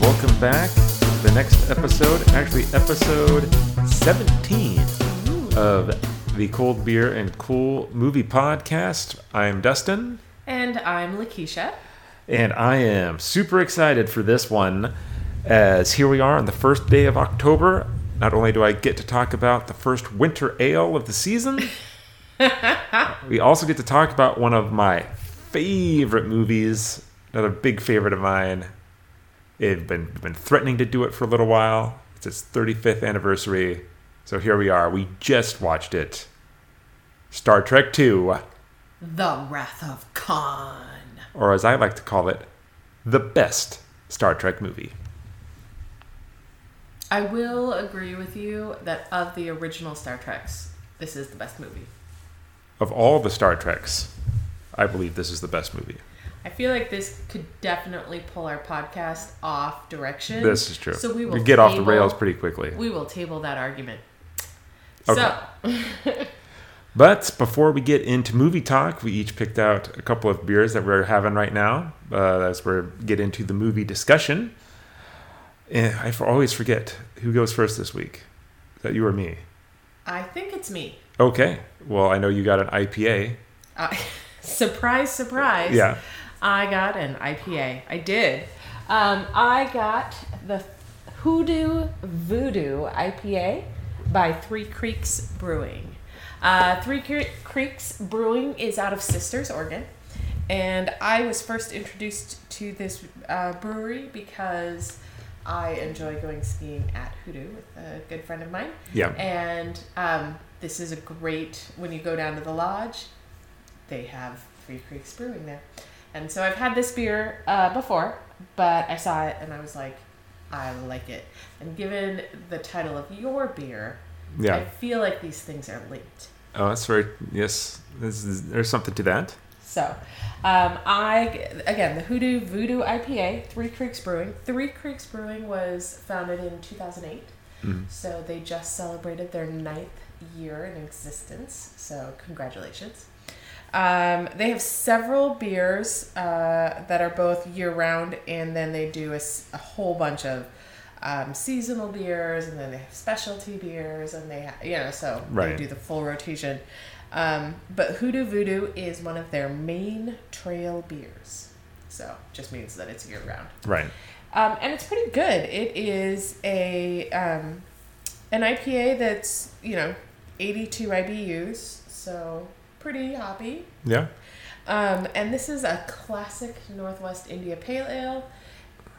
welcome back to the next episode, actually, episode 17 of the Cold Beer and Cool Movie Podcast. I'm Dustin, And I'm Lakeisha. and I am super excited for this one as here we are on the first day of October. Not only do I get to talk about the first winter ale of the season, we also get to talk about one of my favorite movies, another big favorite of mine. They've been, been threatening to do it for a little while. It's its 35th anniversary. So here we are. We just watched it. Star Trek II, The Wrath of Khan. or as I like to call it, the best Star Trek movie. I will agree with you that of the original Star Treks, this is the best movie. Of all the Star Treks, I believe this is the best movie. I feel like this could definitely pull our podcast off direction. This is true. So we will we get off the rails pretty quickly. We will table that argument. Okay. So, But before we get into movie talk, we each picked out a couple of beers that we're having right now uh, as we get into the movie discussion. And I always forget who goes first this week. Is that you or me? I think it's me. Okay. Well, I know you got an IPA. Uh, surprise, surprise. Yeah. I got an IPA. I did. Um, I got the Hoodoo Voodoo IPA by Three Creeks Brewing. Uh, Three Cre- Creeks Brewing is out of Sisters, Oregon. And I was first introduced to this uh, brewery because I enjoy going skiing at Hoodoo with a good friend of mine. Yeah. And um, this is a great, when you go down to the lodge, they have Three Creeks Brewing there. And so I've had this beer uh, before, but I saw it and I was like, I like it. And given the title of your beer, yeah. I feel like these things are linked. Oh, that's very, yes. Is, there's something to that. So, um, I again the Hoodoo Voodoo IPA, Three Creeks Brewing. Three Creeks Brewing was founded in 2008, Mhm. so they just celebrated their ninth year in existence. So, congratulations. Um, they have several beers uh, that are both year round, and then they do a whole bunch of um, seasonal beers, and then they have specialty beers, and they ha- you know so Right. they do the full rotation. Um, but Hoodoo Voodoo is one of their main trail beers, so just means that it's year round. Right. Um, and it's pretty good. It is a um, an IPA that's you know 82 IBUs, so pretty hoppy. Yeah. Um, and this is a classic Northwest India Pale Ale,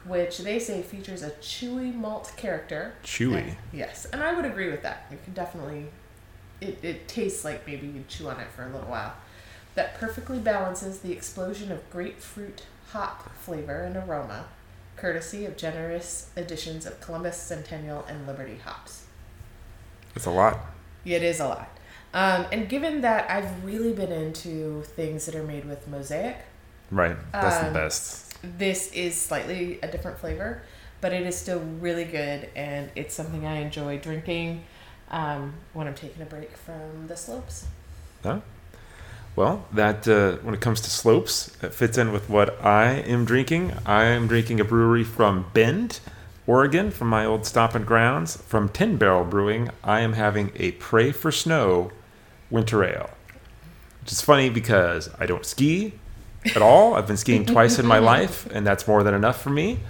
which they say features a chewy malt character. Chewy. And- yes, and I would agree with that. You can definitely, it, it tastes like maybe you chew on it for a little while. That perfectly balances the explosion of grapefruit hop flavor and aroma, courtesy of generous additions of Columbus, Centennial, and Liberty hops. It's a lot. It is a lot. Um, and given that I've really been into things that are made with mosaic, Right. That's the Um, best. this is slightly a different flavor, but it is still really good, and it's something I enjoy drinking um, when I'm taking a break from the slopes. Huh? Well, that uh, when it comes to slopes, it fits in with what I am drinking. I am drinking a brewery from Bend, Oregon, from my old stomping grounds. From Ten Barrel Brewing, I am having a Pray for Snow winter ale, which is funny because I don't ski at all. I've been skiing twice in my life, and that's more than enough for me.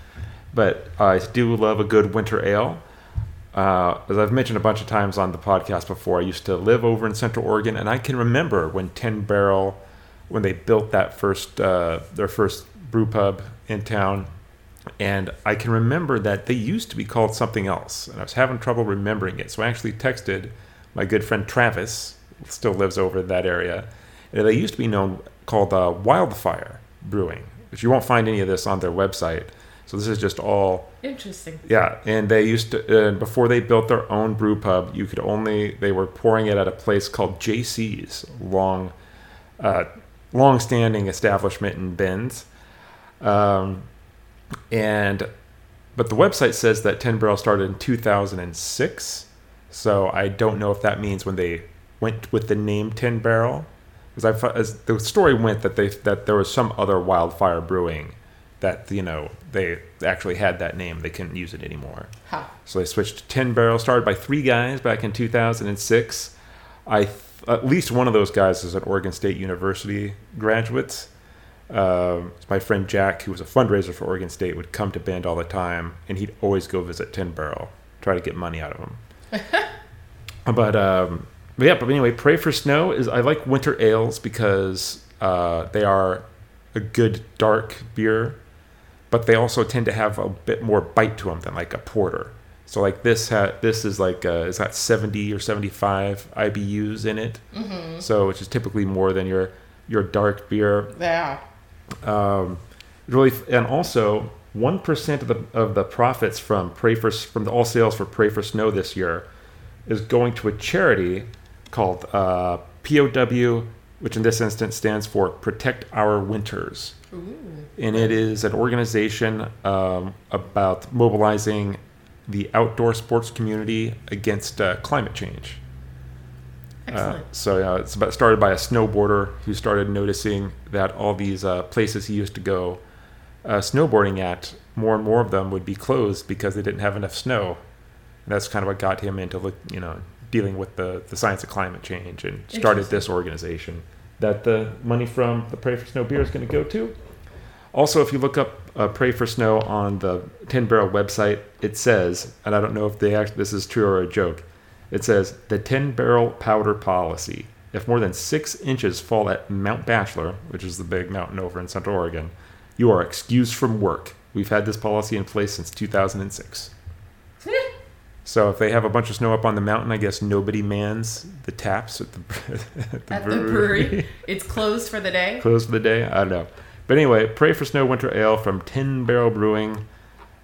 But I do love a good winter ale. Uh, as I've mentioned a bunch of times on the podcast before, I used to live over in Central Oregon, and I can remember when Ten Barrel, when they built that first uh, their first brew pub in town, and I can remember that they used to be called something else, and I was having trouble remembering it. So I actually texted my good friend Travis, still lives over in that area, and they used to be known called uh, Wildfire Brewing, which you won't find any of this on their website. So this is just all Interesting. yeah, and they used to uh, before they built their own brew pub. You could only they were pouring it at a place called JC's, long, uh, long-standing establishment in Bend, um, and but the website says that Ten Barrel started in 2006. So I don't know if that means when they went with the name Ten Barrel, because I as the story went that they that there was some other wildfire brewing that you know they actually had that name. They couldn't use it anymore. Huh. So they switched to Ten Barrel, started by three guys back in 2006. I th- at least one of those guys is an Oregon State University graduate. Um, my friend Jack, who was a fundraiser for Oregon State, would come to Bend all the time, and he'd always go visit Ten Barrel, try to get money out of him. but, um, but yeah, but anyway, Pray for Snow is I like winter ales because uh, they are a good dark beer, but they also tend to have a bit more bite to them than like a porter. So like this ha- this is like uh, is that 70 or 75 IBUs in it. Mm-hmm. So which is typically more than your your dark beer. Yeah. Um, really, and also one percent of the of the profits from Pray for from the all sales for Pray for Snow this year is going to a charity called uh, POW, which in this instance stands for Protect Our Winters Ooh. and it is an organization um, about mobilizing the outdoor sports community against uh, climate change. Uh, Excellent. so yeah, it's about, started by a snowboarder who started noticing that all these uh, places he used to go uh, snowboarding at, more and more of them would be closed because they didn't have enough snow. And that's kind of what got him into look, you know, dealing with the, the science of climate change and started this organization that the money from the Pray for Snow beer is going to go to. Also, if you look up uh, Pray for Snow on the Ten Barrel website, it says, and I don't know if they act, this is true or a joke, it says the Ten Barrel powder policy. If more than six inches fall at Mount Bachelor, which is the big mountain over in Central Oregon, you are excused from work. We've had this policy in place since 2006. So if they have a bunch of snow up on the mountain, I guess nobody mans the taps at the, at the At the brewery. It's closed for the day. closed for the day. I don't know. But anyway, Pray for Snow Winter Ale from Ten Barrel Brewing.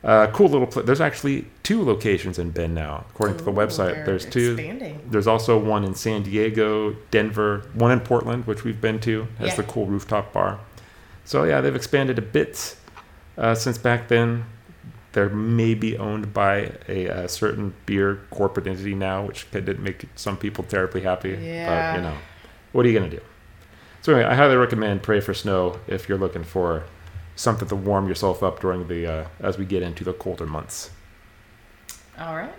Uh, cool little place. There's actually two locations in Bend now, according to the website. There's two. Expanding. There's also one in San Diego, Denver, one in Portland, which we've been to, has Yeah. the cool rooftop bar. So yeah, they've expanded a bit uh, since back then. They're maybe owned by a, uh certain beer corporate entity now, which didn't make some people terribly happy. Yeah. But you know, what are you gonna do? So anyway, I highly recommend Pray for Snow if you're looking for something to warm yourself up during the uh, as we get into the colder months. All right.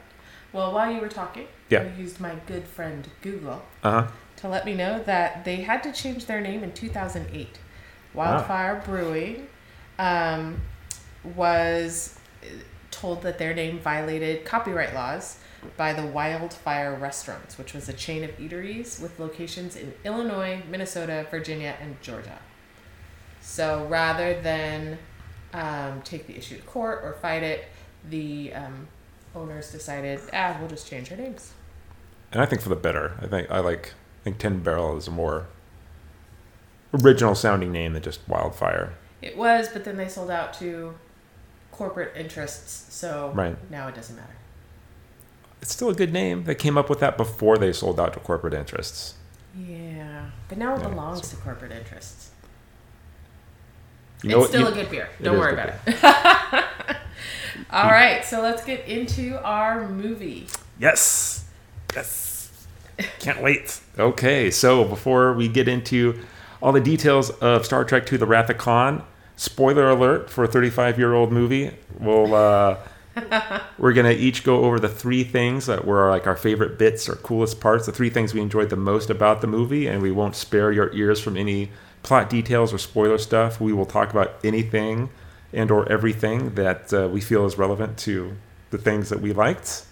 Well, while you were talking, Yeah. I used my good friend Google Uh huh. to let me know that they had to change their name in 2008. Wildfire Brewing um, was told that their name violated copyright laws by the Wildfire Restaurants, which was a chain of eateries with locations in Illinois, Minnesota, Virginia, and Georgia. So rather than um, take the issue to court or fight it, the um, owners decided, ah, we'll just change our names. And I think for the better. I think I like. I think Ten Barrel is a more original sounding name than just Wildfire. It was, but then they sold out to corporate interests, so Right. now it doesn't matter. It's still a good name. They came up with that before they sold out to corporate interests. Yeah, but now it Yeah, belongs so- to corporate interests. You know it's what- still you- a good beer. Don't worry good about it. All right, so let's get into our movie. Yes. Yes. Can't wait. Okay, so before we get into all the details of Star Trek II The Wrath of Khan, spoiler alert for a 35 year old movie. We'll, uh, we're going to each go over the three things that were like our favorite bits or coolest parts, the three things we enjoyed the most about the movie, and we won't spare your ears from any plot details or spoiler stuff. We will talk about anything and or everything that uh, we feel is relevant to the things that we liked.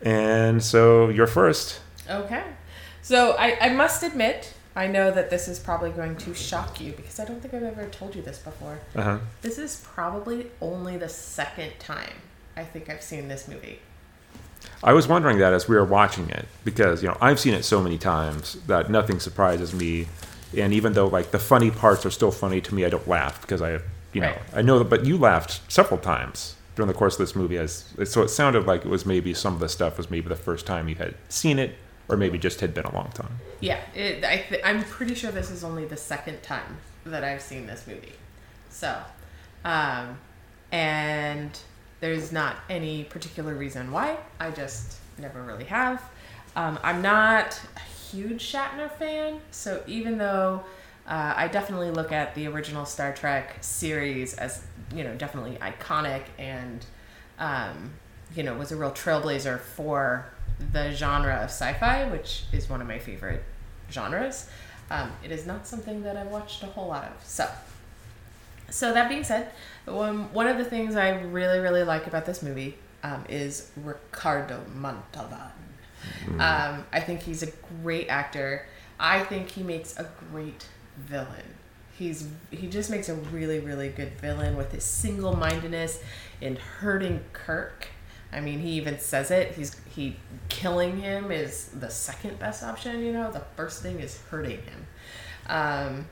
And so you're first. Okay. So I, I must admit, I know that this is probably going to shock you because I don't think I've ever told you this before. Uh huh. This is probably only the second time I think I've seen this movie. I was wondering that as we were watching it because you know I've seen it so many times that nothing surprises me, and even though like the funny parts are still funny to me, I don't laugh because I, you know, Right. I know that. But you laughed several times during the course of this movie, as so it sounded like it was maybe some of the stuff was maybe the first time you had seen it, or maybe just had been a long time. Yeah, it, I th- I'm pretty sure this is only the second time that I've seen this movie. So, um, and there's not any particular reason why. I just never really have. Um, I'm not a huge Shatner fan, so even though Uh, I definitely look at the original Star Trek series as you know definitely iconic and um, you know was a real trailblazer for the genre of sci-fi, which is one of my favorite genres. Um, it is not something that I've watched a whole lot of. So, so that being said, one one of the things I really really like about this movie um, is Ricardo Montalban. Um, I think he's a great actor. I think he makes a great villain. He's he just makes a really really good villain with his single mindedness in hurting Kirk. I mean, he even says it. He's he killing him is the second best option. You know, the first thing is hurting him. Um,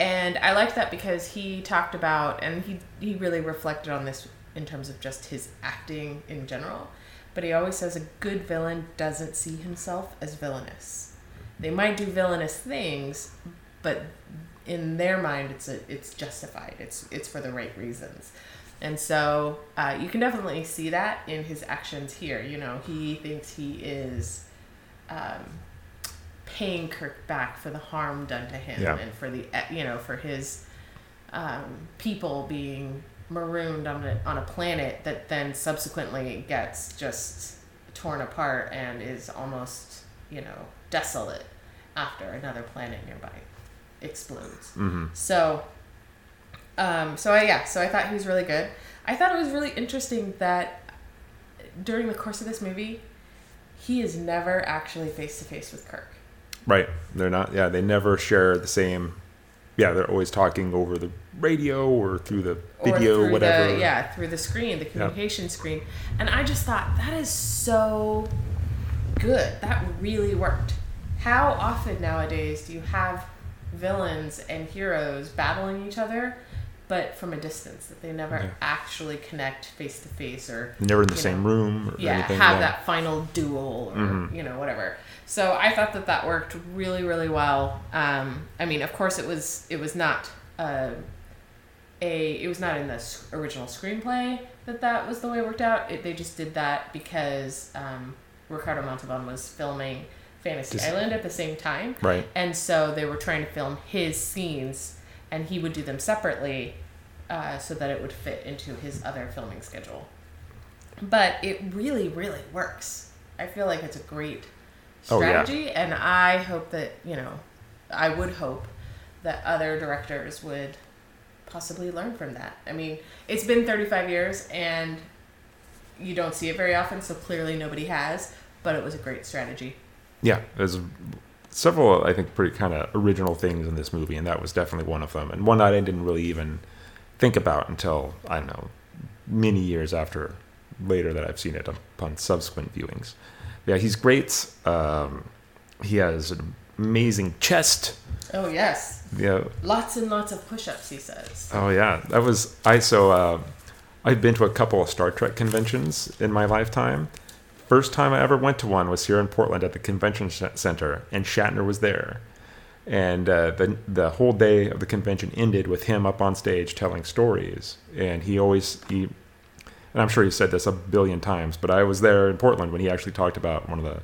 and I like that because he talked about and he he really reflected on this in terms of just his acting in general. But he always says a good villain doesn't see himself as villainous. They might do villainous things, but in their mind, it's a, it's justified. It's it's for the right reasons. And so uh, you can definitely see that in his actions here. You know, he thinks he is um, paying Kirk back for the harm done to him Yeah. and for the you know for his um, people being marooned on a on a planet that then subsequently gets just torn apart and is almost you know desolate after another planet nearby explodes. hmm So, um, so I, yeah, so I thought he was really good. I thought it was really interesting that during the course of this movie, he is never actually face to face with Kirk. Right. They're not. Yeah. They never share the same. Yeah. They're always talking over the radio or through the video, or whatever. The, yeah, through the screen, the communication screen. And I just thought that is so good. That really worked. How often nowadays do you have villains and heroes battling each other, but from a distance that they never Yeah. actually connect face to face or Never in the same know, room or yeah, anything. have yeah. that final duel or Mhm. you know whatever. So I thought that that worked really really well. Um, I mean, of course, it was it was not uh, a it was not in the original screenplay that that was the way it worked out. It, they just did that because um, Ricardo Montalban was filming Fantasy Just- Island at the same time, Right. and so they were trying to film his scenes, and he would do them separately, uh, so that it would fit into his other filming schedule. But it really, really works. I feel like it's a great Oh, yeah. strategy, and I hope that you know, I would hope that other directors would possibly learn from that. I mean, it's been 35 years, and you don't see it very often, so clearly nobody has. But it was a great strategy. Yeah. There's several, I think, pretty kind of original things in this movie, and that was definitely one of them. And one that I didn't really even think about until I don't know many years after later that I've seen it upon subsequent viewings. Yeah, he's great. Um, he has an amazing chest. Oh yes, Yeah. lots and lots of push-ups. He says. Oh yeah, that was I. So uh, I've been to a couple of Star Trek conventions in my lifetime. First time I ever went to one was here in Portland at the convention center, and Shatner was there. And uh, the the whole day of the convention ended with him up on stage telling stories, and he always he, and I'm sure he said this a billion times, but I was there in Portland when he actually talked about one of the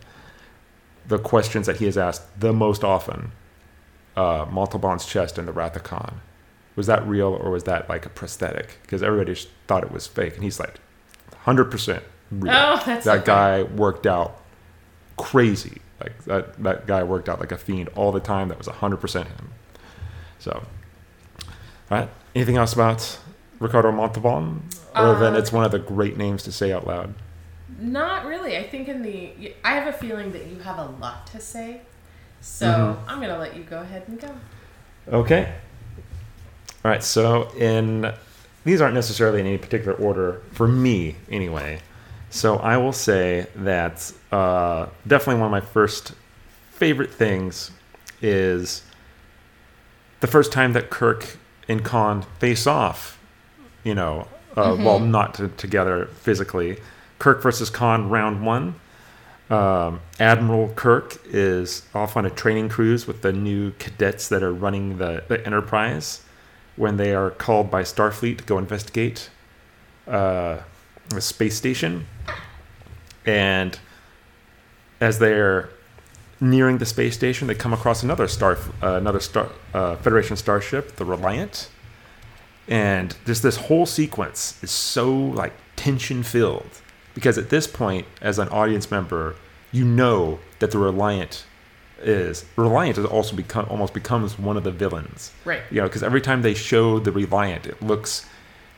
the questions that he has asked the most often, uh, Montalban's chest in the Khan was that real or was that like a prosthetic? Because everybody thought it was fake, and he's like, hundred percent real. Oh, that's that okay. guy worked out crazy. Like that that guy worked out like a fiend all the time. That was hundred percent him. So, all right. Anything else about Ricardo Montalban, other than Uh, it's one of the great names to say out loud? Not really. I think in the I have a feeling that you have a lot to say, so Mhm. I'm gonna let you go ahead and go. Okay. All right. So in these aren't necessarily in any particular order for me, anyway. So I will say that uh, definitely one of my first favorite things is the first time that Kirk and Khan face off. You know, uh, while not to, together physically. Kirk versus Khan, round one. Um, Admiral Kirk is off on a training cruise with the new cadets that are running the, the Enterprise when they are called by Starfleet to go investigate uh, the space station. And as they're nearing the space station, they come across another star, uh, another star, uh, Federation starship, the Reliant, and just this whole sequence is so like tension filled because at this point, as an audience member, you know that the Reliant is Reliant has also become almost becomes one of the villains, Right. You know, because every time they show the Reliant, it looks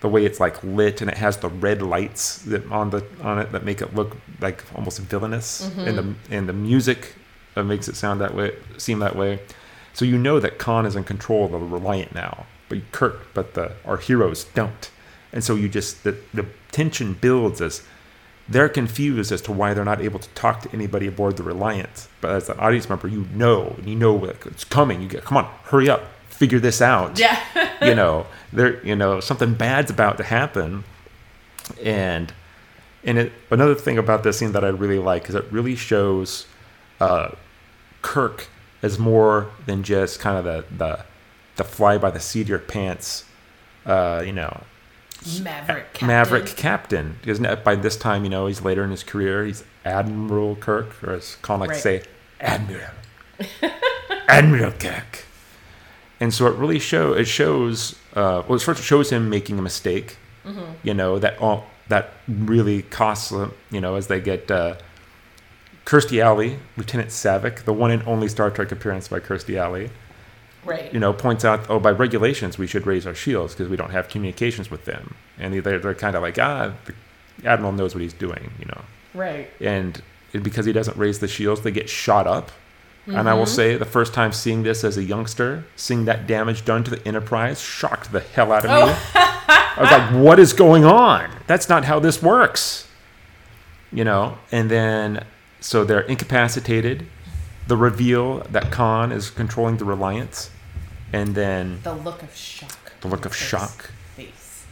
the way it's like lit and it has the red lights that on the on it that make it look like almost villainous. And the and the music uh, makes it sound that way seem that way. So you know that Khan is in control of the Reliant now but Kirk but the our heroes don't. And so you just the, the tension builds as they're confused as to why they're not able to talk to anybody aboard the Reliant. But as an audience member you know and you know it's coming. You get come on hurry up figure this out Yeah. you know there you know something bad's about to happen and and it, another thing about this scene that i really like is it really shows uh, kirk as more than just kind of the the, the fly by the seat of your pants uh, you know Maverick. Captain. maverick captain because by this time you know he's later in his career he's admiral kirk or as colin likes to say admiral admiral kirk and so it really show it shows uh, well it first shows him making a mistake you know that all that really costs them you know as they get uh, Kirstie Alley, Lieutenant Saavik, the one and only Star Trek appearance by Kirstie Alley, Right. you know, points out, oh, by regulations, we should raise our shields because we don't have communications with them. And they're, they're kind of like, ah, the Admiral knows what he's doing, you know. Right. And because he doesn't raise the shields, they get shot up. And I will say, the first time seeing this as a youngster, seeing that damage done to the Enterprise shocked the hell out of me. I was like, what is going on? That's not how this works. You know? And then, so they're incapacitated. The reveal that Khan is controlling the Reliance. And then The look of shock. The look of shock. Face.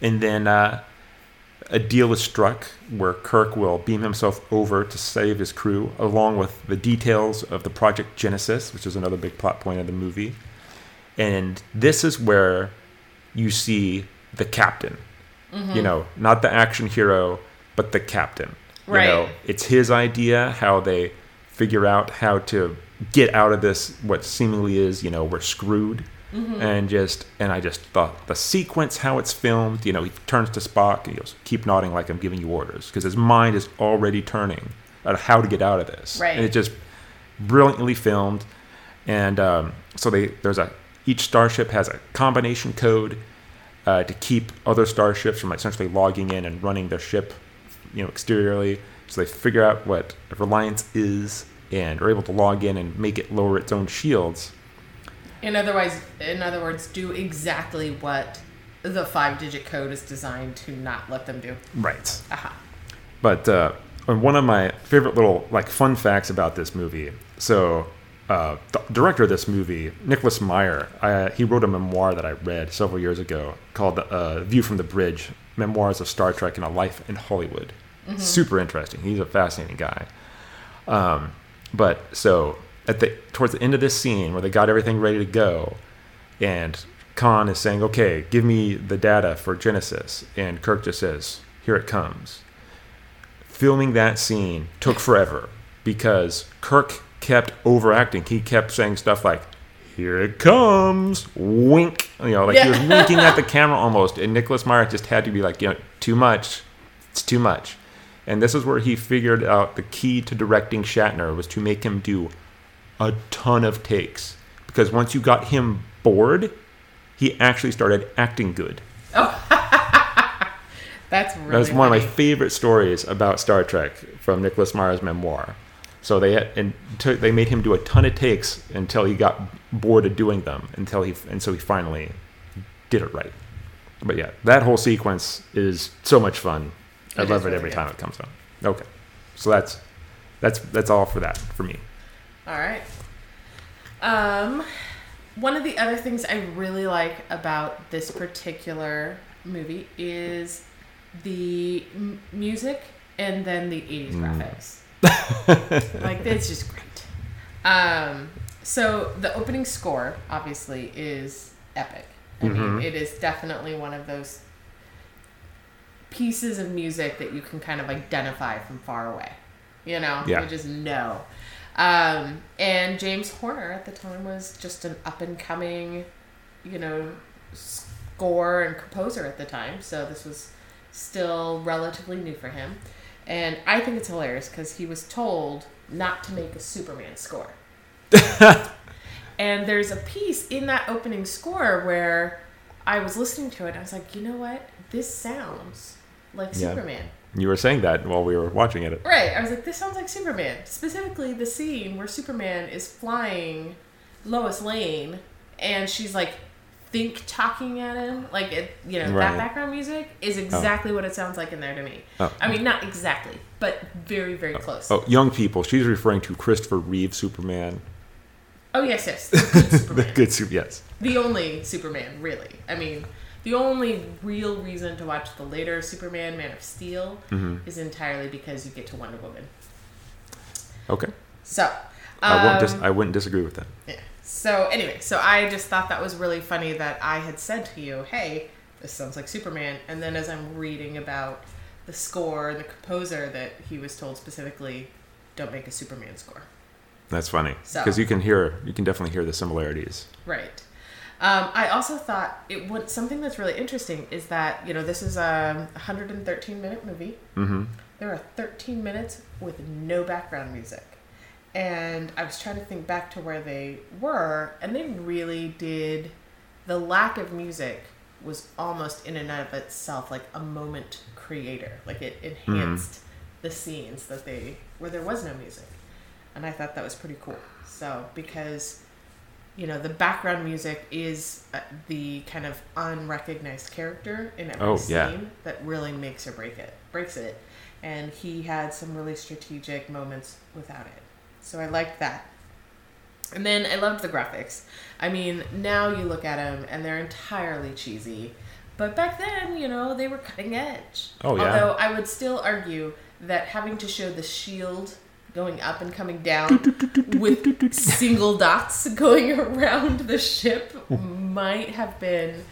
And then uh, a deal is struck where Kirk will beam himself over to save his crew, along with the details of the Project Genesis, which is another big plot point of the movie. And this is where you see the captain. Mm-hmm. You know, not the action hero, but the captain. You Right. know, it's his idea how they figure out how to get out of this what seemingly is, you know, we're screwed. Mm-hmm. And just and I just thought the sequence, how it's filmed, you know, he turns to Spock and he goes, "Keep nodding like I'm giving you orders," because his mind is already turning on how to get out of this. Right. And it just brilliantly filmed, and um, so they there's a each starship has a combination code uh, to keep other starships from essentially logging in and running their ship, you know, exteriorly. So they figure out what Reliant's is and are able to log in and make it lower its own shields. In otherwise, in other words, do exactly what the five-digit code is designed to not let them do. Right. Aha. But uh, one of my favorite little like fun facts about this movie. So uh, the director of this movie, Nicholas Meyer, I, he wrote a memoir that I read several years ago called uh, "View from the Bridge: Memoirs of Star Trek and a Life in Hollywood." Super interesting. He's a fascinating guy. Um, but so at the towards the end of this scene where they got everything ready to go, and Khan is saying, "Okay, give me the data for Genesis," and Kirk just says, "Here it comes." Filming that scene took forever because Kirk kept overacting. He kept saying stuff like, "Here it comes," wink, you know, like he was winking at the camera almost. And Nicholas Meyer just had to be like, you know, too much. It's too much. And this is where he figured out the key to directing Shatner was to make him do a ton of takes. Because once you got him bored, he actually started acting good. Oh. That's really. That's one of my favorite stories about Star Trek from Nicholas Meyer's memoir. So they had, and took, they made him do a ton of takes until he got bored of doing them until he and so he finally did it right. But yeah, that whole sequence is so much fun. I It love it really every good. time it comes on. Okay, so that's that's that's all for that for me. All right. Um, one of the other things I really like about this particular movie is the m- music and then the 80s graphics. like it's just great. Um, so the opening score obviously is epic. I mean, it is definitely one of those pieces of music that you can kind of identify from far away. You know, Yeah. you just know. Um, and James Horner at the time was just an up and coming, you know, score and composer at the time. So this was still relatively new for him. And I think it's hilarious because he was told not to make a Superman score. and there's a piece in that opening score where I was listening to it. And I was like, you know what? This sounds like Yeah. Superman. You were saying that while we were watching it. Right. I was like, this sounds like Superman. Specifically, the scene where Superman is flying Lois Lane and she's like think talking at him. Like, it, you know, Right. that background music is oh. exactly what it sounds like in there to me. Oh. I mean, not exactly, but very, very oh. close. Oh, young people. She's referring to Christopher Reeve Superman. Oh, yes, yes. The good The good. Yes. the only Superman, really. I mean, the only real reason to watch the later Superman, Man of Steel, Mm-hmm. is entirely because you get to Wonder Woman. Okay. So, I wouldn't. Dis- um, I wouldn't disagree with that. Yeah. So anyway, so I just thought that was really funny that I had said to you, "Hey, this sounds like Superman," and then as I'm reading about the score and the composer, that he was told specifically, "Don't make a Superman score." That's funny So- because you can hear. You can definitely hear the similarities. Right. Um, I also thought it would something that's really interesting is that you know this is a 113 minute movie. Mm-hmm. There are 13 minutes with no background music. And I was trying to think back to where they were, and they really did. The lack of music was almost in and of itself like a moment creator. Like it enhanced the scenes that they, where there was no music. And I thought that was pretty cool. So, because, you know, the background music is uh, the kind of unrecognized character in every Oh, scene yeah. that really makes or break it, breaks it and he had some really strategic moments without it. So I liked that. And then I loved the graphics. I mean, now you look at them and they're entirely cheesy. But back then, you know, they were cutting edge. Oh, yeah. Although I would still argue that having to show the shield going up and coming down with single dots going around the ship might have been.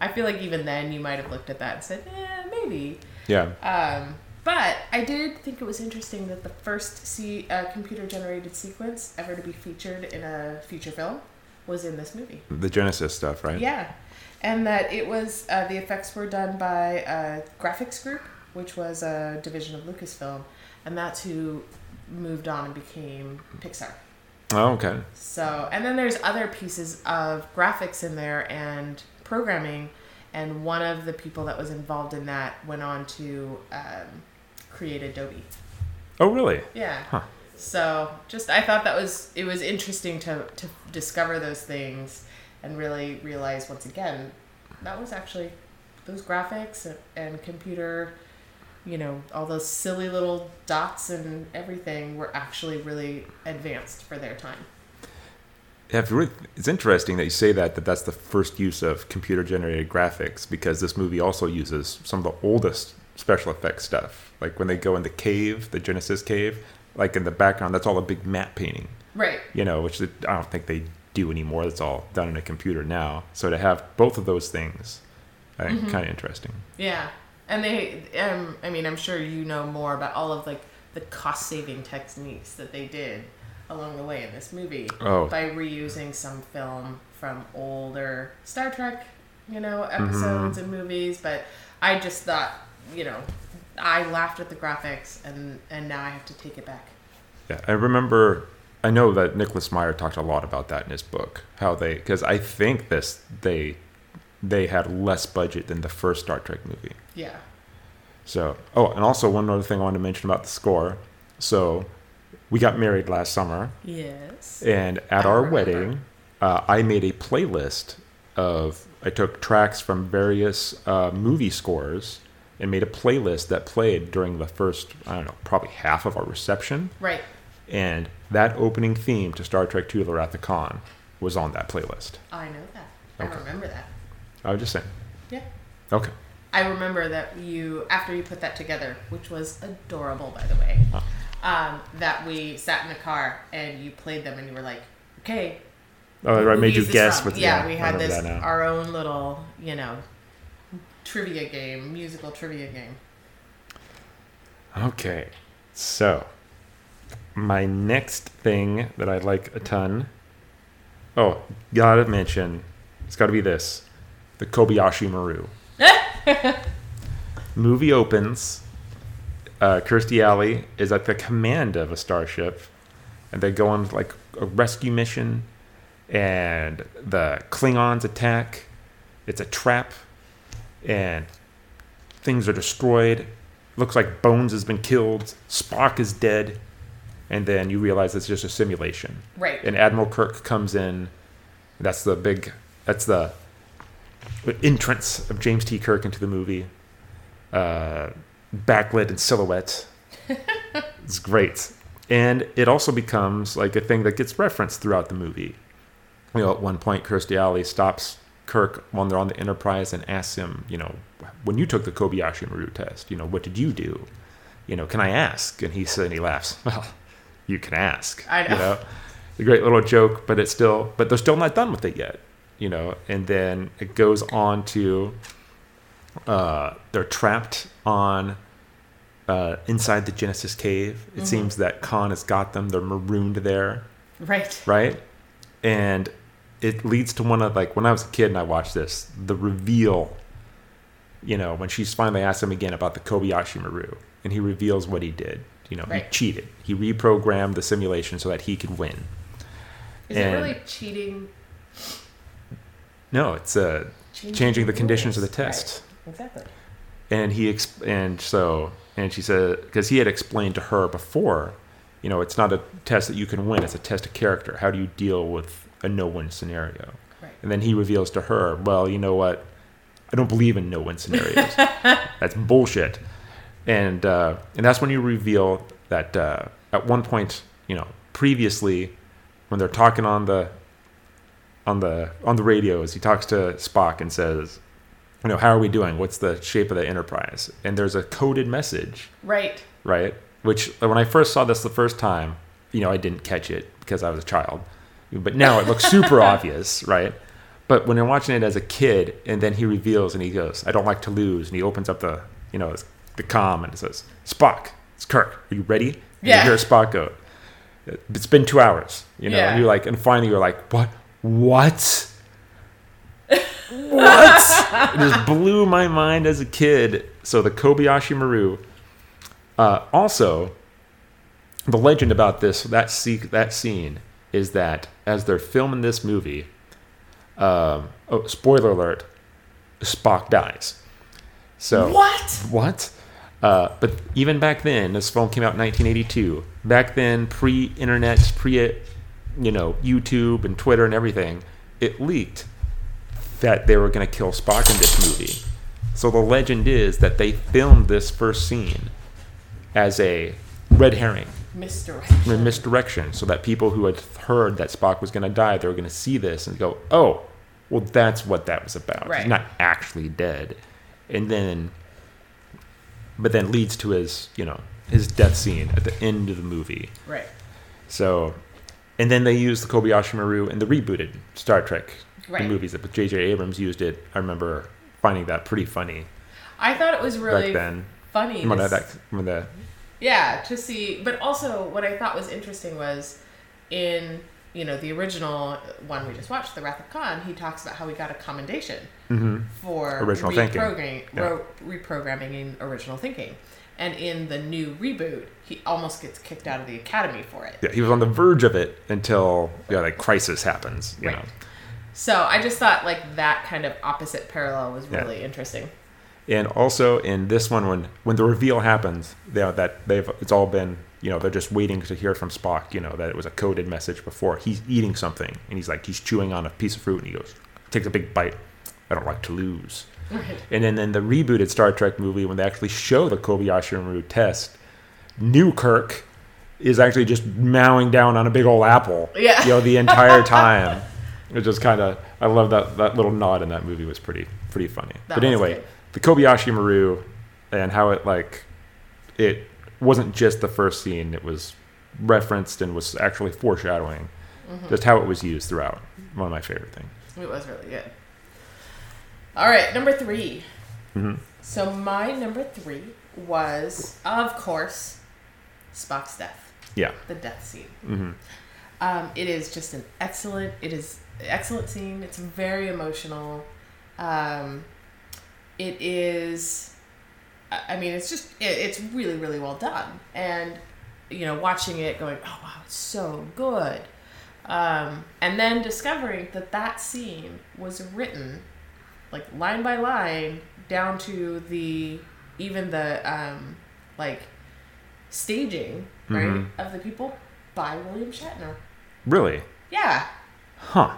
I feel like even then you might have looked at that and said, eh, maybe. Yeah. Um, but I did think it was interesting that the first see, uh, computer generated sequence ever to be featured in a feature film was in this movie. The Genesis stuff, right? Yeah. And that it was, uh, the effects were done by a Graphics Group, which was a division of Lucasfilm, and that's who moved on and became Pixar. Oh, okay. So, and then there's other pieces of graphics in there and programming, and one of the people that was involved in that went on to um, create Adobe. Oh, really? Yeah. Huh. So, just I thought that was it was interesting to to discover those things and really realize once again that was actually those graphics and, and computer you know all those silly little dots and everything were actually really advanced for their time Yeah, if you really, it's interesting that you say that that that's the first use of computer generated graphics because this movie also uses some of the oldest special effects stuff. Like when they go in the cave, the Genesis cave, like in the background, that's all a big matte painting. right You know, which I don't think they do anymore. That's all done in a computer now. So to have both of those things, I think, mm-hmm. kind of interesting. Yeah, and they, um, I mean, I'm sure you know more about all of like the cost saving techniques that they did along the way in this movie Oh. by reusing some film from older Star Trek, you know, episodes and movies. But I just thought, you know, I laughed at the graphics, and and now I have to take it back. Yeah, I remember. I know that Nicholas Meyer talked a lot about that in his book. How they, because I think this they they had less budget than the first Star Trek movie. Yeah. So, oh, and also one other thing I wanted to mention about the score. So, we got married last summer, Yes. and at I our remember. wedding, uh, I made a playlist of. I took tracks from various uh, movie scores and made a playlist that played during the first, I don't know, probably half of our reception. Right. And that opening theme to Star Trek II: The Wrath of Khan was on that playlist. I know that. I Okay. remember that. I was just saying. Yeah. Okay. I remember that you, after you put that together, which was adorable, by the way, Oh. um, that we sat in the car and you played them and you were like, okay. Oh, I made you guess with Yeah, yeah, we had this, our own little, you know, trivia game, musical trivia game. Okay. So, my next thing that I like a ton. Oh, gotta mention, it's got to be this, the Kobayashi Maru. Movie opens. Uh, Kirstie Alley is at the command of a starship, and they go on like a rescue mission, and the Klingons attack. It's a trap, and things are destroyed. Looks like Bones has been killed. Spock is dead, and then you realize it's just a simulation. Right. And Admiral Kirk comes in. That's the big. That's the entrance of James T. Kirk into the movie. Uh, backlit and silhouette. it's great, and it also becomes like a thing that gets referenced throughout the movie. You know, at one point, Kirstie Alley stops Kirk when they're on the Enterprise and asks him, you know, when you took the Kobayashi Maru test, you know, what did you do? You know, can I ask? And he said, and he laughs. Well, you can ask. I know. You know, a great little joke, but it's still, but they're still not done with it yet. You know, and then it goes on to, uh, they're trapped on, uh, inside the Genesis cave. It seems that Khan has got them. They're marooned there Right. right? And it leads to one of like when I was a kid and I watched this, the reveal. You know, when she's finally asked him again about the Kobayashi Maru, and he reveals what he did. You know, Right. he cheated. He reprogrammed the simulation so that he could win. Is And- it really cheating? No, it's uh, changing the conditions of the test. Right. Exactly. and he exp- and so and she said because he had explained to her before you know it's not a test that you can win it's a test of character how do you deal with a no-win scenario Right. and then he reveals to her well you know what i don't believe in no-win scenarios that's bullshit and uh, and that's when you reveal that uh, at one point you know previously when they're talking on the on the on the radios he talks to spock and says you know, how are we doing? What's the shape of the enterprise? And there's a coded message, Right. right? Which uh, when I first saw this the first time, you know, I didn't catch it because I was a child. But now it looks super obvious, right? But when you're watching it as a kid, and then he reveals and he goes, "I don't like to lose," and he opens up the, you know, the comm and it says, "Spock, it's Kirk. Are you ready?" And Yeah. You hear Spock go, "It's been two hours," you know. Yeah. And you're like, and finally you're like, "What? What?" what? it just blew my mind as a kid. So the Kobayashi Maru. Uh, also, the legend about this that se- that scene is that as they're filming this movie, um, oh, spoiler alert, Spock dies. So What? what? Uh, but even back then, this film came out in 1982. Back then, pre-internet, pre, you know, YouTube and Twitter and everything, it leaked that they were going to kill Spock in this movie. So the legend is that they filmed this first scene as a red herring, Misdirection. misdirection, so that people who had heard that Spock was going to die, they were going to see this and go, "Oh, well, that's what that was about. Right. He's not actually dead." And then, but then leads to his, you know, his death scene at the end of the movie. Right. So, and then they used the Kobayashi Maru in the rebooted Star Trek Right. movies. But J.J. Abrams used it. I remember finding that pretty funny I thought it was really back then. funny. When, to that, s- when the Yeah, to see. But also, what I thought was interesting was in you know the original one we just watched, The Wrath of Khan. He talks about how he got a commendation for Mm-hmm. Original thinking. reprogramming, Yeah. ro- reprogramming in original thinking. And in the new reboot, he almost gets kicked out of the academy for it. yeah, he was on the verge of it until yeah, like crisis happens. You Right. know. So I just thought like that kind of opposite parallel was Yeah. really interesting. And also in this one, when when the reveal happens, they are, that they've it's all been you know they're just waiting to hear from Spock. You know that it was a coded message before. He's eating something and he's like he's chewing on a piece of fruit and he goes takes a big bite. I don't like to lose. Right. And then in the rebooted Star Trek movie, when they actually show the Kobayashi Maru test, new Kirk is actually just mowing down on a big old apple. Yeah. You know the entire time. It just kind of I love that that little nod in that movie was pretty pretty funny. That but anyway, good. the Kobayashi Maru and how it like it wasn't just the first scene; it was referenced and was actually foreshadowing Mm-hmm. just how it was used throughout. One of my favorite things. It was really good. All right, number 3 Mhm. So my number three was, of course, Spock's death. Yeah. the death scene. hmm Um, it is just an excellent. It is excellent scene. It's very emotional. Um, it is. I I mean, it's just. It, it's really, really well done. And you know, watching it, going, "Oh wow, it's so good," um, and then discovering that that scene was written, like line by line, down to the even the um, like staging right Mhm. of the people by William Shatner. Really? Yeah, Huh.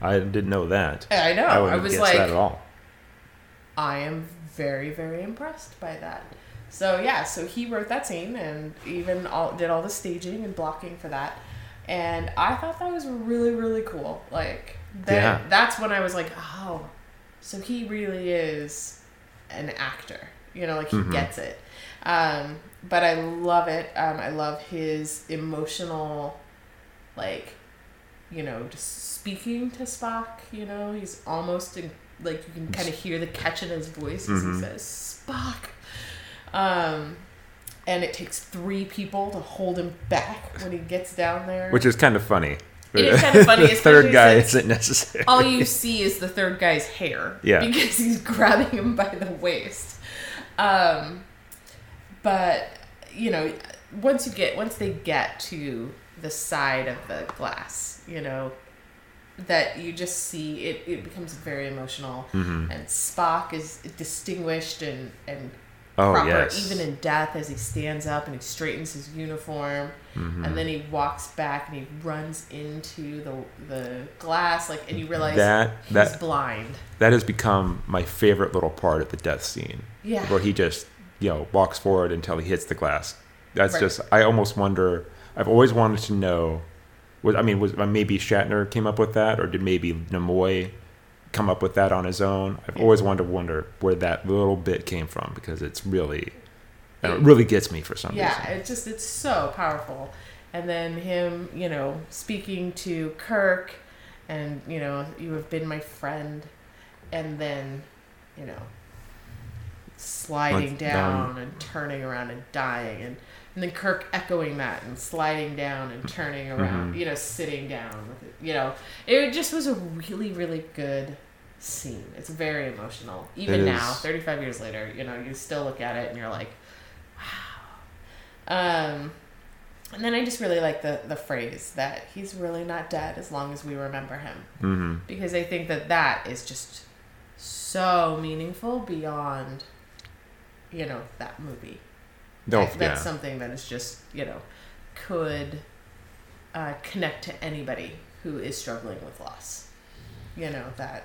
I didn't know that. I know. I I, was like, that at all. I am very, very impressed by that. So yeah, so he wrote that scene and even all did all the staging and blocking for that, and I thought that was really, really cool. Like that, Yeah. that's when I was like, oh, so he really is an actor. You know, like he Mhm. gets it. Um, but I love it. Um, I love his emotional, like, you know, just speaking to Spock. You know, he's almost in, like you can kind of hear the catch in his voice as Mhm. he says Spock. Um, and it takes three people to hold him back when he gets down there. Which is kind of funny. It is kind of funny, the third guy isn't necessary. all you see is the third guy's hair. Yeah. Because he's grabbing him by the waist. Um, but you know, once you get once they get to the side of the glass, you know, that you just see it, it becomes very emotional. Mhm. And Spock is distinguished and and Oh proper yes. even in death as he stands up and he straightens his uniform Mhm. and then he walks back and he runs into the the glass like and you realize that he's that blind that has become my favorite little part of the death scene. yeah where he just you know walks forward until he hits the glass. That's Right. just I almost wonder. I've always wanted to know. Was, I mean, was uh, maybe Shatner came up with that, or did maybe Nimoy come up with that on his own? I've Yeah. always wanted to wonder where that little bit came from because it's really, I it really gets me for some yeah reason. Yeah, it's just it's so powerful and then him you know speaking to kirk and you know you have been my friend and then you know sliding Like, down down. and turning around and dying and and then Kirk echoing that and sliding down and turning around, Mhm. you know, sitting down with it, you know, it just was a really, really good scene. It's very emotional. Even It now, is. 35 years later, you know, you still look at it and you're like, wow. Um, and then I just really like the, the phrase that he's really not dead as long as we remember him. Mm-hmm. Because I think that that is just so meaningful beyond, you know, that movie. No, That- that's yeah. something that is just you know could uh, connect to anybody who is struggling with loss. You know that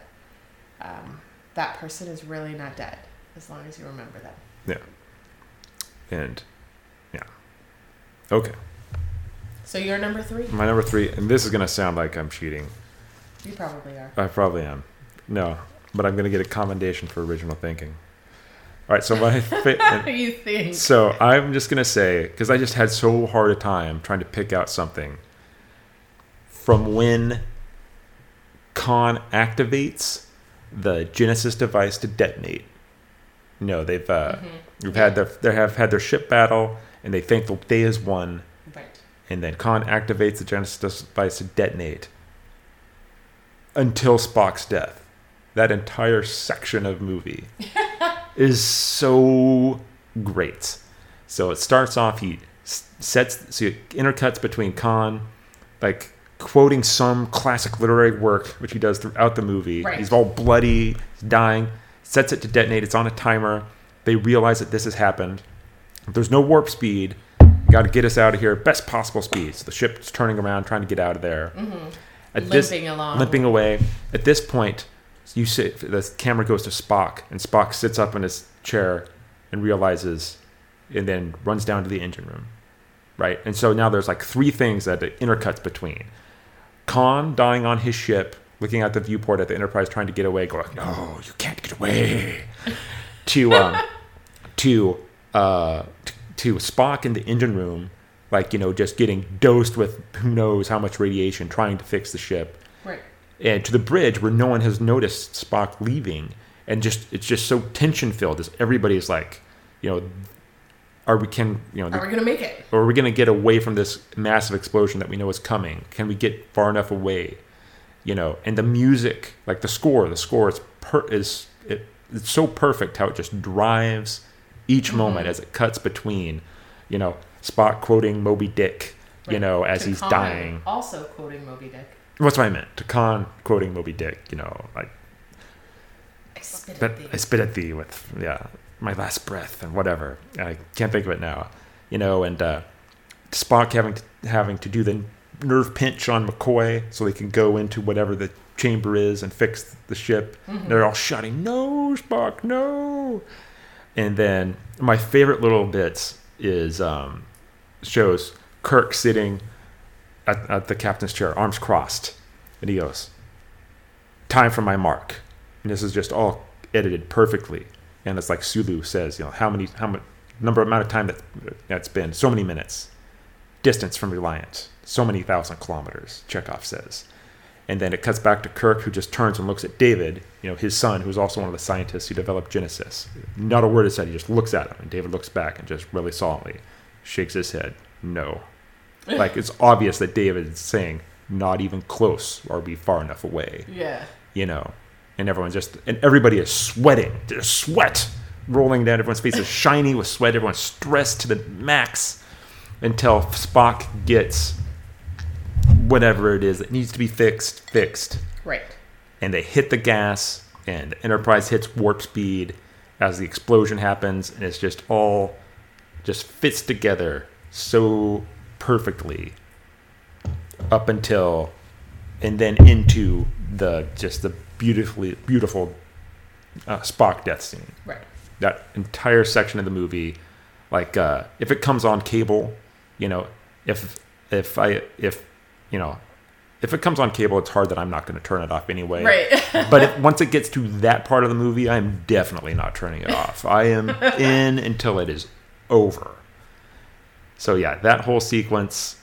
um, that person is really not dead as long as you remember them. Yeah. And yeah. Okay, So you're number three. my number three, and this is gonna sound like I'm cheating. You probably are. I probably am. No, but I'm gonna get a commendation for original thinking. All right, so my fa- you think? so I'm just gonna say because I just had so hard a time trying to pick out something from when Khan activates the Genesis device to detonate. No, they've uh, Mhm. we've had their they have had their ship battle and they think the day is won, Right. and then Khan activates the Genesis device to detonate until Spock's death. That entire section of movie is so great. So it starts off, he sets, so it intercuts between Khan, like quoting some classic literary work, which he does throughout the movie. Right. He's all bloody, dying, sets it to detonate, it's on a timer. They realize that this has happened. There's no warp speed. Got to get us out of here, best possible speed. So the ship's turning around, trying to get out of there. Mm-hmm. At this- Limping along. limping away. At this point, you sit. The camera goes to Spock, and Spock sits up in his chair and realizes, and then runs down to the engine room, right? And so now there's like three things that intercuts between: Khan dying on his ship, looking out the viewport at the Enterprise, trying to get away, going, "No, you can't get away." to um, to uh, t- to Spock in the engine room, like you know, just getting dosed with who knows how much radiation, trying to fix the ship Right. And to the bridge where no one has noticed Spock leaving, and just it's just so tension filled as everybody's like, you know, are we can you know Are we gonna make it? or are we going to get away from this massive explosion that we know is coming? Can we get far enough away? You know, and the music, like the score, the score is per- is it, it's so perfect how it just drives each Mm-hmm. moment as it cuts between, you know, Spock quoting Moby Dick, you know, as To he's dying. Also quoting Moby Dick. What's what I meant? To Khan quoting Moby Dick, you know, like I spit at thee. I spit at thee with yeah my last breath and whatever. I can't think of it now, you know. And uh, Spock having to, having to do the nerve pinch on McCoy so they can go into whatever the chamber is and fix the ship. Mm-hmm. They're all shouting, "No, Spock, no!" And then my favorite little bits is um, shows Kirk sitting at, at the captain's chair, arms crossed, and he goes, "Time for my mark." And this is just all edited perfectly. And it's like Sulu says, you know, how many, how much number amount of time that that's been, so many minutes, distance from Reliant, so many thousand kilometers. Chekhov says, and then it cuts back to Kirk, who just turns and looks at David, you know, his son, who's also one of the scientists who developed Genesis. Not a word is said. He just looks at him, and David looks back and just really solemnly shakes his head. No, like it's obvious that David is saying, not even close, or be far enough away yeah. you know, and everyone's just, and everybody is sweating. There's sweat rolling down everyone's face. is shiny with sweat. Everyone's stressed to the max until Spock gets whatever it is that needs to be fixed, fixed. Right. And they hit the gas, and Enterprise hits warp speed as the explosion happens, and it's just all just fits together so perfectly up until and then into the just the beautifully beautiful uh, Spock death scene. Right. That entire section of the movie, like uh, if it comes on cable, you know, if if I if you know if it comes on cable, it's hard that I'm not going to turn it off anyway. Right. but if, once it gets to that part of the movie, I'm definitely not turning it off. I am in until it is over. So yeah, that whole sequence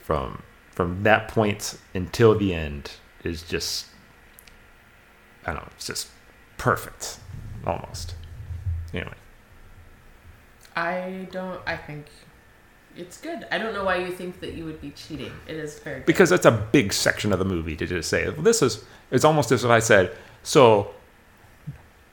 from from that point until the end is just I don't know, it's just perfect almost. Anyway, I don't. I think it's good. I don't know why you think that you would be cheating. It is very good. because that's a big section of the movie to just say this is it's almost as if I said so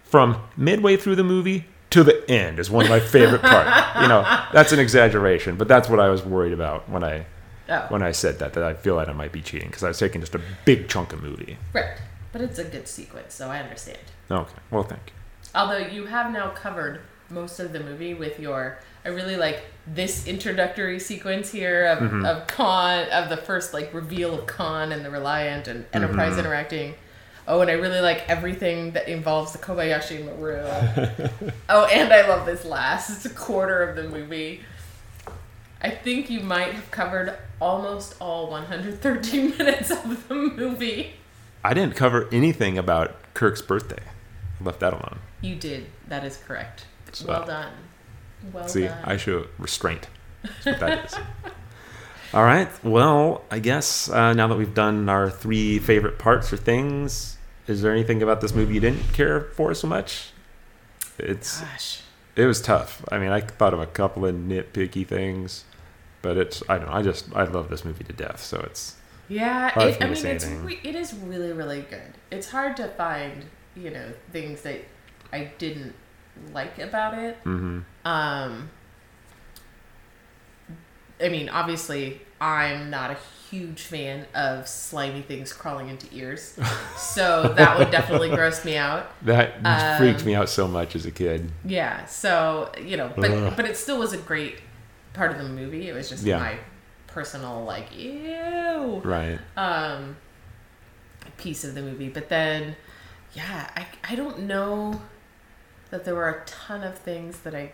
from midway through the movie to the end is one of my favorite parts. you know, that's an exaggeration, but that's what I was worried about when I oh, when I said that that I feel like I might be cheating because I was taking just a big chunk of movie. right. But it's a good sequence, so I understand. Okay, well, thank you. Although you have now covered most of the movie with your, I really like this introductory sequence here of, Mm-hmm. of Khan, of the first like reveal of Khan and the Reliant and Enterprise Mm-hmm. interacting. Oh, and I really like everything that involves the Kobayashi Maru. oh, and I love this last it's a quarter of the movie. I think you might have covered almost all 113 minutes of the movie. I didn't cover anything about Kirk's birthday. I left that alone. You did. That is correct. So- well done. Well See, done. I show restraint. That's what that is. All right. Well, I guess uh, now that we've done our three favorite parts or things, is there anything about this movie you didn't care for so much? It's Gosh. it was tough. I mean, I thought of a couple of nitpicky things, but it's I don't know. I just I love this movie to death. So it's Yeah, it, I me to mean, it's re- it is really really good. It's hard to find you know things that I didn't like about it. hmm Um, I mean, obviously, I'm not a huge fan of slimy things crawling into ears, so that would definitely gross me out. that Um, freaked me out so much as a kid. Yeah, so you know, but Ugh. but it still was a great part of the movie. It was just Yeah. my personal like ew Right. um piece of the movie. But then, yeah, I I don't know that there were a ton of things that I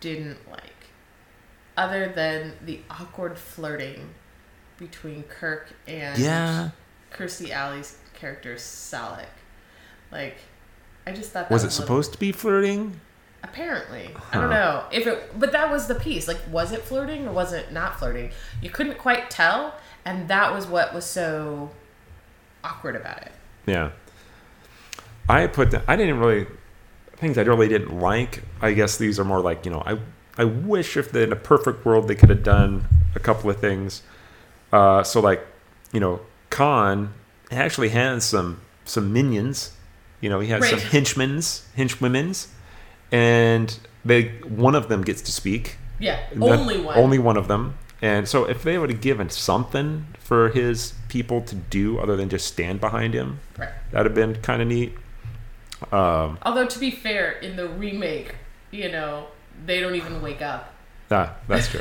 didn't like, other than the awkward flirting between Kirk and Yeah. Kirstie Alley's character Saavik. Like, I just thought that Was it little- supposed to be flirting? Apparently, I don't know if it, but that was the piece. Like, was it flirting or was it not flirting? You couldn't quite tell, and that was what was so awkward about it. Yeah. I put the, I didn't really things I really didn't like. I guess these are more like you know I I wish if they, in a perfect world they could have done a couple of things. Uh, so like, you know, Khan actually has some some minions. You know, he has some Right. henchmen's, henchwomen's, and they one of them gets to speak. Yeah, only one. Only one of them. And so if they would have given something for his people to do other than just stand behind him, Right. that'd have been kind of neat. Um, Although to be fair, in the remake, you know, they don't even wake up. ah, that's true.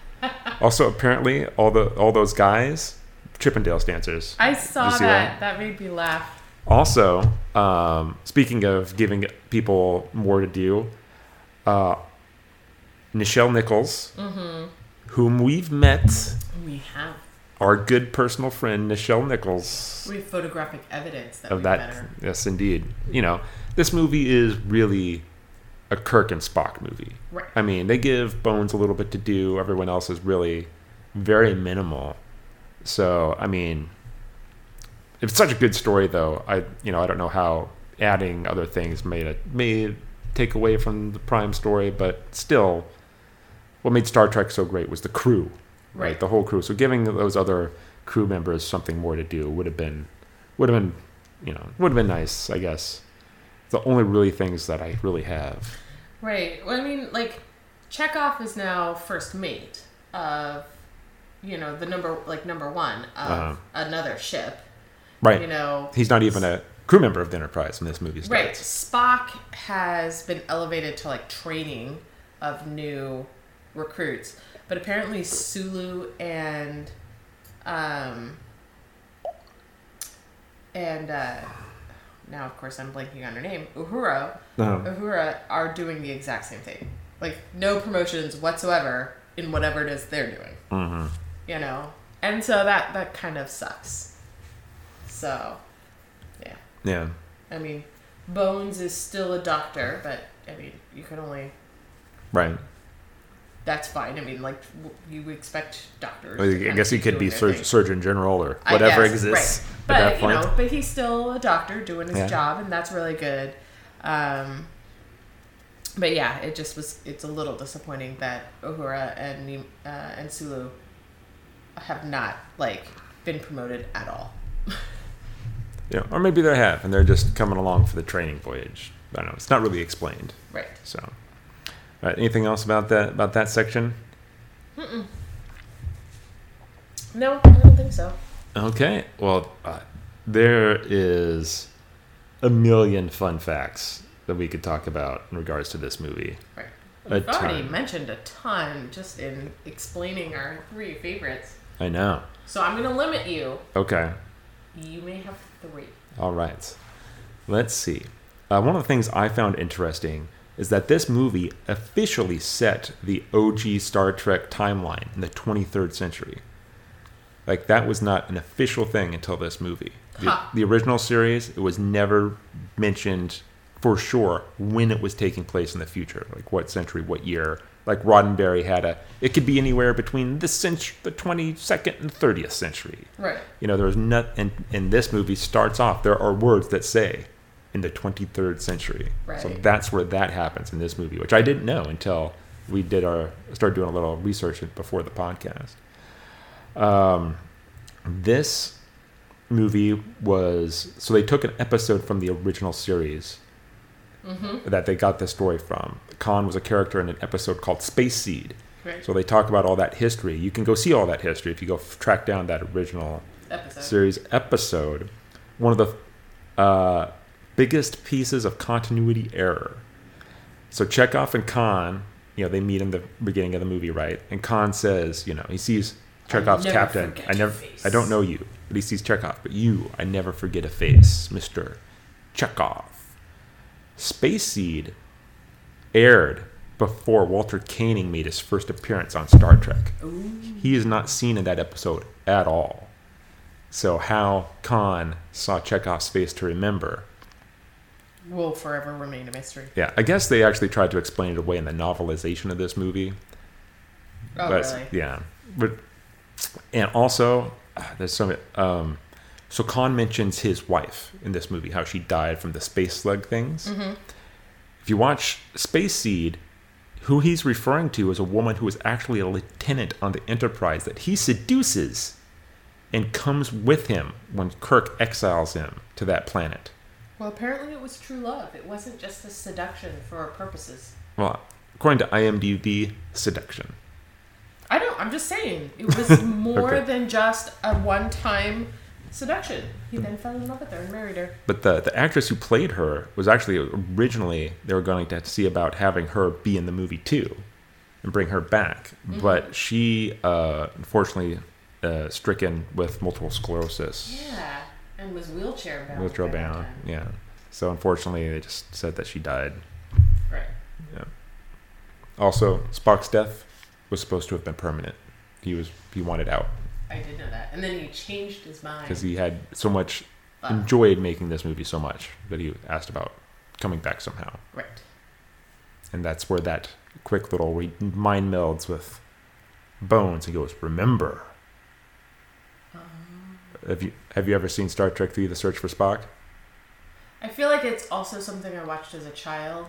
also, apparently, all the all those guys, Chippendales dancers. I saw that. that? that. made me laugh. Also, um, speaking of giving people more to do, uh, Nichelle Nichols, Mm-hmm. whom we've met, We have our good personal friend Nichelle Nichols. we have photographic evidence that of that. Yes, indeed. You know, this movie is really a Kirk and Spock movie. Right. I mean, they give Bones a little bit to do. Everyone else is really very minimal. So, I mean, it's such a good story, though. I, you know, I don't know how adding other things made it may take away from the prime story, but still, what made Star Trek so great was the crew, right? Right. The whole crew. So, giving those other crew members something more to do would have been, would have been, you know, would have been nice, I guess. The only really things that I really have. Right. Well, I mean, like, Chekhov is now first mate of, you know, the number like number one of Uh-huh. another ship. Right. You know, He's not even a crew member of the Enterprise when this movie Right. Spock has been elevated to like training of new recruits, but apparently Sulu and um and uh now of course I'm blanking on her name, Uhura. Um, Uhura are doing the exact same thing. Like no promotions whatsoever in whatever it is they're doing. mhm. You know? And so that that kind of sucks. So yeah. Yeah. I mean, Bones is still a doctor, but I mean, you can only. Right. That's fine. I mean, like you expect doctors. Well, I guess he could be sur- Surgeon General or whatever guess, exists right. at But that you point. know, but he's still a doctor doing his Yeah. job, and that's really good. Um, but yeah, it just was. It's a little disappointing that Uhura and uh, and Sulu have not like been promoted at all. Yeah, or maybe they have, and they're just coming along for the training voyage. I don't know. It's not really explained. Right. So, All right, anything else about that about that section? No, I don't think so. Okay. Well, uh, there is a million fun facts that we could talk about in regards to this movie. Right. A We've already ton. mentioned a ton just in explaining our three favorites. I know. So I'm going to limit you. Okay. You may have three. All right. Let's see. Uh, one of the things I found interesting is that this movie officially set the OG Star Trek timeline in the 23rd century. Like, that was not an official thing until this movie. The, Huh. the original series, it was never mentioned for sure when it was taking place in the future, like what century, what year. Like Roddenberry had a, it could be anywhere between this century, the 22nd and 30th century. Right. You know, there's not, and, and this movie starts off, there are words that say in the 23rd century. So that's where that happens in this movie, which I didn't know until we did our, started doing a little research before the podcast. Um, this movie was, so they took an episode from the original series Mm-hmm. that they got the story from. Khan was a character in an episode called Space Seed. Right. So they talk about all that history. You can go see all that history if you go f- track down that original Episode. series episode. One of the uh, biggest pieces of continuity error. So Chekhov and Khan, you know, they meet in the beginning of the movie, right? And Khan says, you know, he sees Chekhov's never captain. I never. I don't know you, but he sees Chekhov. But you, I never forget a face, Mister Chekhov. Space Seed aired before Walter Koenig made his first appearance on Star Trek. Ooh. He is not seen in that episode at all. So how Khan saw Chekhov's face to remember? Will forever remain a mystery. Yeah, I guess they actually tried to explain it away in the novelization of this movie. Oh, but really? yeah, but and also ah, there's some. Um, so Khan mentions his wife in this movie, how she died from the space slug things. Mm-hmm. If you watch Space Seed, who he's referring to is a woman who is actually a lieutenant on the Enterprise that he seduces and comes with him when Kirk exiles him to that planet. Well, apparently it was true love. It wasn't just a seduction for our purposes. Well, according to IMDb, seduction. I don't. I'm just saying it was more Okay. than just a one-time seduction. He then fell in love with her and married her. But the, the actress who played her was actually originally they were going to see about having her be in the movie too and bring her back. But she, uh, unfortunately, uh, stricken with multiple sclerosis, Yeah, and was wheelchair bound. wheelchair bound. Yeah. So unfortunately, they just said that she died. Right. Yeah. Also, Spock's death was supposed to have been permanent. He was he wanted out I did know that. And then he changed his mind. because he had so much enjoyed making this movie so much that he asked about coming back somehow. right. and that's where that quick little re- mind melds with Bones. He goes, "Remember." Have you have you ever seen Star Trek Three: The Search for Spock? I feel like it's also something I watched as a child.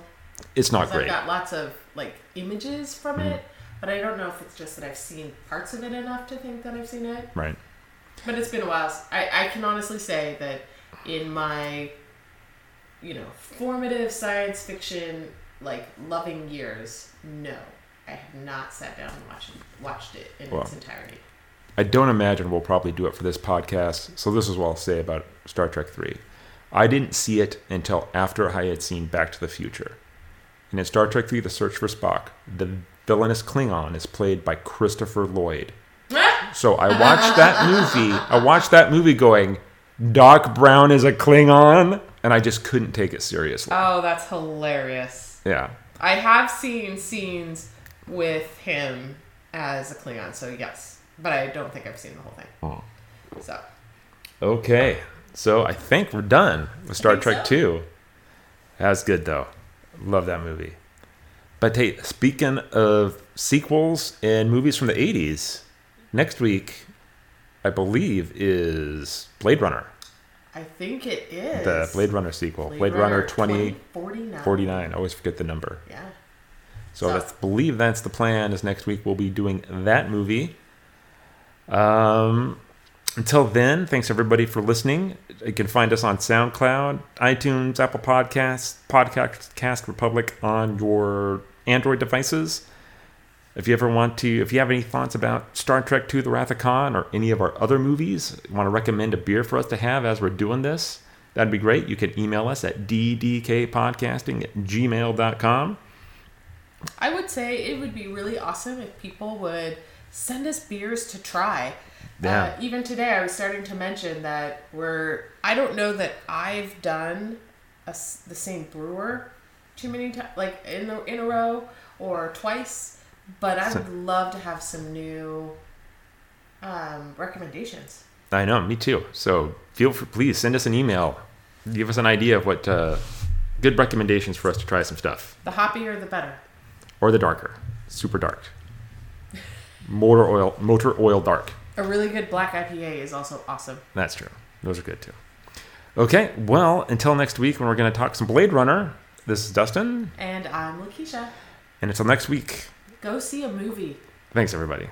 It's not great. I've got lots of like images from Mhm. it, but I don't know if it's just that I've seen parts of it enough to think that I've seen it. Right. But it's been a while. I, I can honestly say that in my, you know, formative science fiction like loving years, no, I have not sat down and watched watched it in Well. its entirety. I don't imagine we'll probably do it for this podcast. So this is what I'll say about Star Trek Three. I didn't see it until after I had seen Back to the Future. And in Star Trek Three: The Search for Spock, the villainous Klingon is played by Christopher Lloyd. So I watched that movie. I watched that movie going, Doc Brown is a Klingon, and I just couldn't take it seriously. Oh, that's hilarious. Yeah. I have seen scenes with him as a Klingon, so yes, but I don't think I've seen the whole thing. Oh. So Okay. So I think we're done with Star Trek so. 2. That's good though. Love that movie. But hey, speaking of sequels and movies from the 80s, next week, I believe, is Blade Runner, I think it is the Blade Runner sequel. Blade, Runner 2049. 2049. I always forget the number. Yeah. So, So- I believe that's the plan. Is next week we'll be doing that movie. Um, until then, thanks everybody for listening. You can find us on SoundCloud, iTunes, Apple Podcasts, Podcast Republic on your Android devices. If you ever want to, if you have any thoughts about Star Trek II The Wrath of Khan or any of our other movies, want to recommend a beer for us to have as we're doing this, that'd be great. You can email us at ddkpodcasting at gmail.com. I would say it would be really awesome if people would send us beers to try. Yeah. Uh, even today, I was starting to mention that we're. I don't know that I've done a the same brewer too many times, like in a, in a row or twice. But I would love to have some new um, recommendations. I know, me too. So feel free, please send us an email. Give us an idea of what uh, good recommendations for us to try some stuff, The hoppier, the better. or the darker, super dark, motor oil, motor oil dark. A really good black IPA is also awesome. That's true. Those are good too. Okay, well, until next week when we're going to talk some Blade Runner. This is Dustin, And I'm Lakeisha. and until next week. Go see a movie. Thanks, everybody.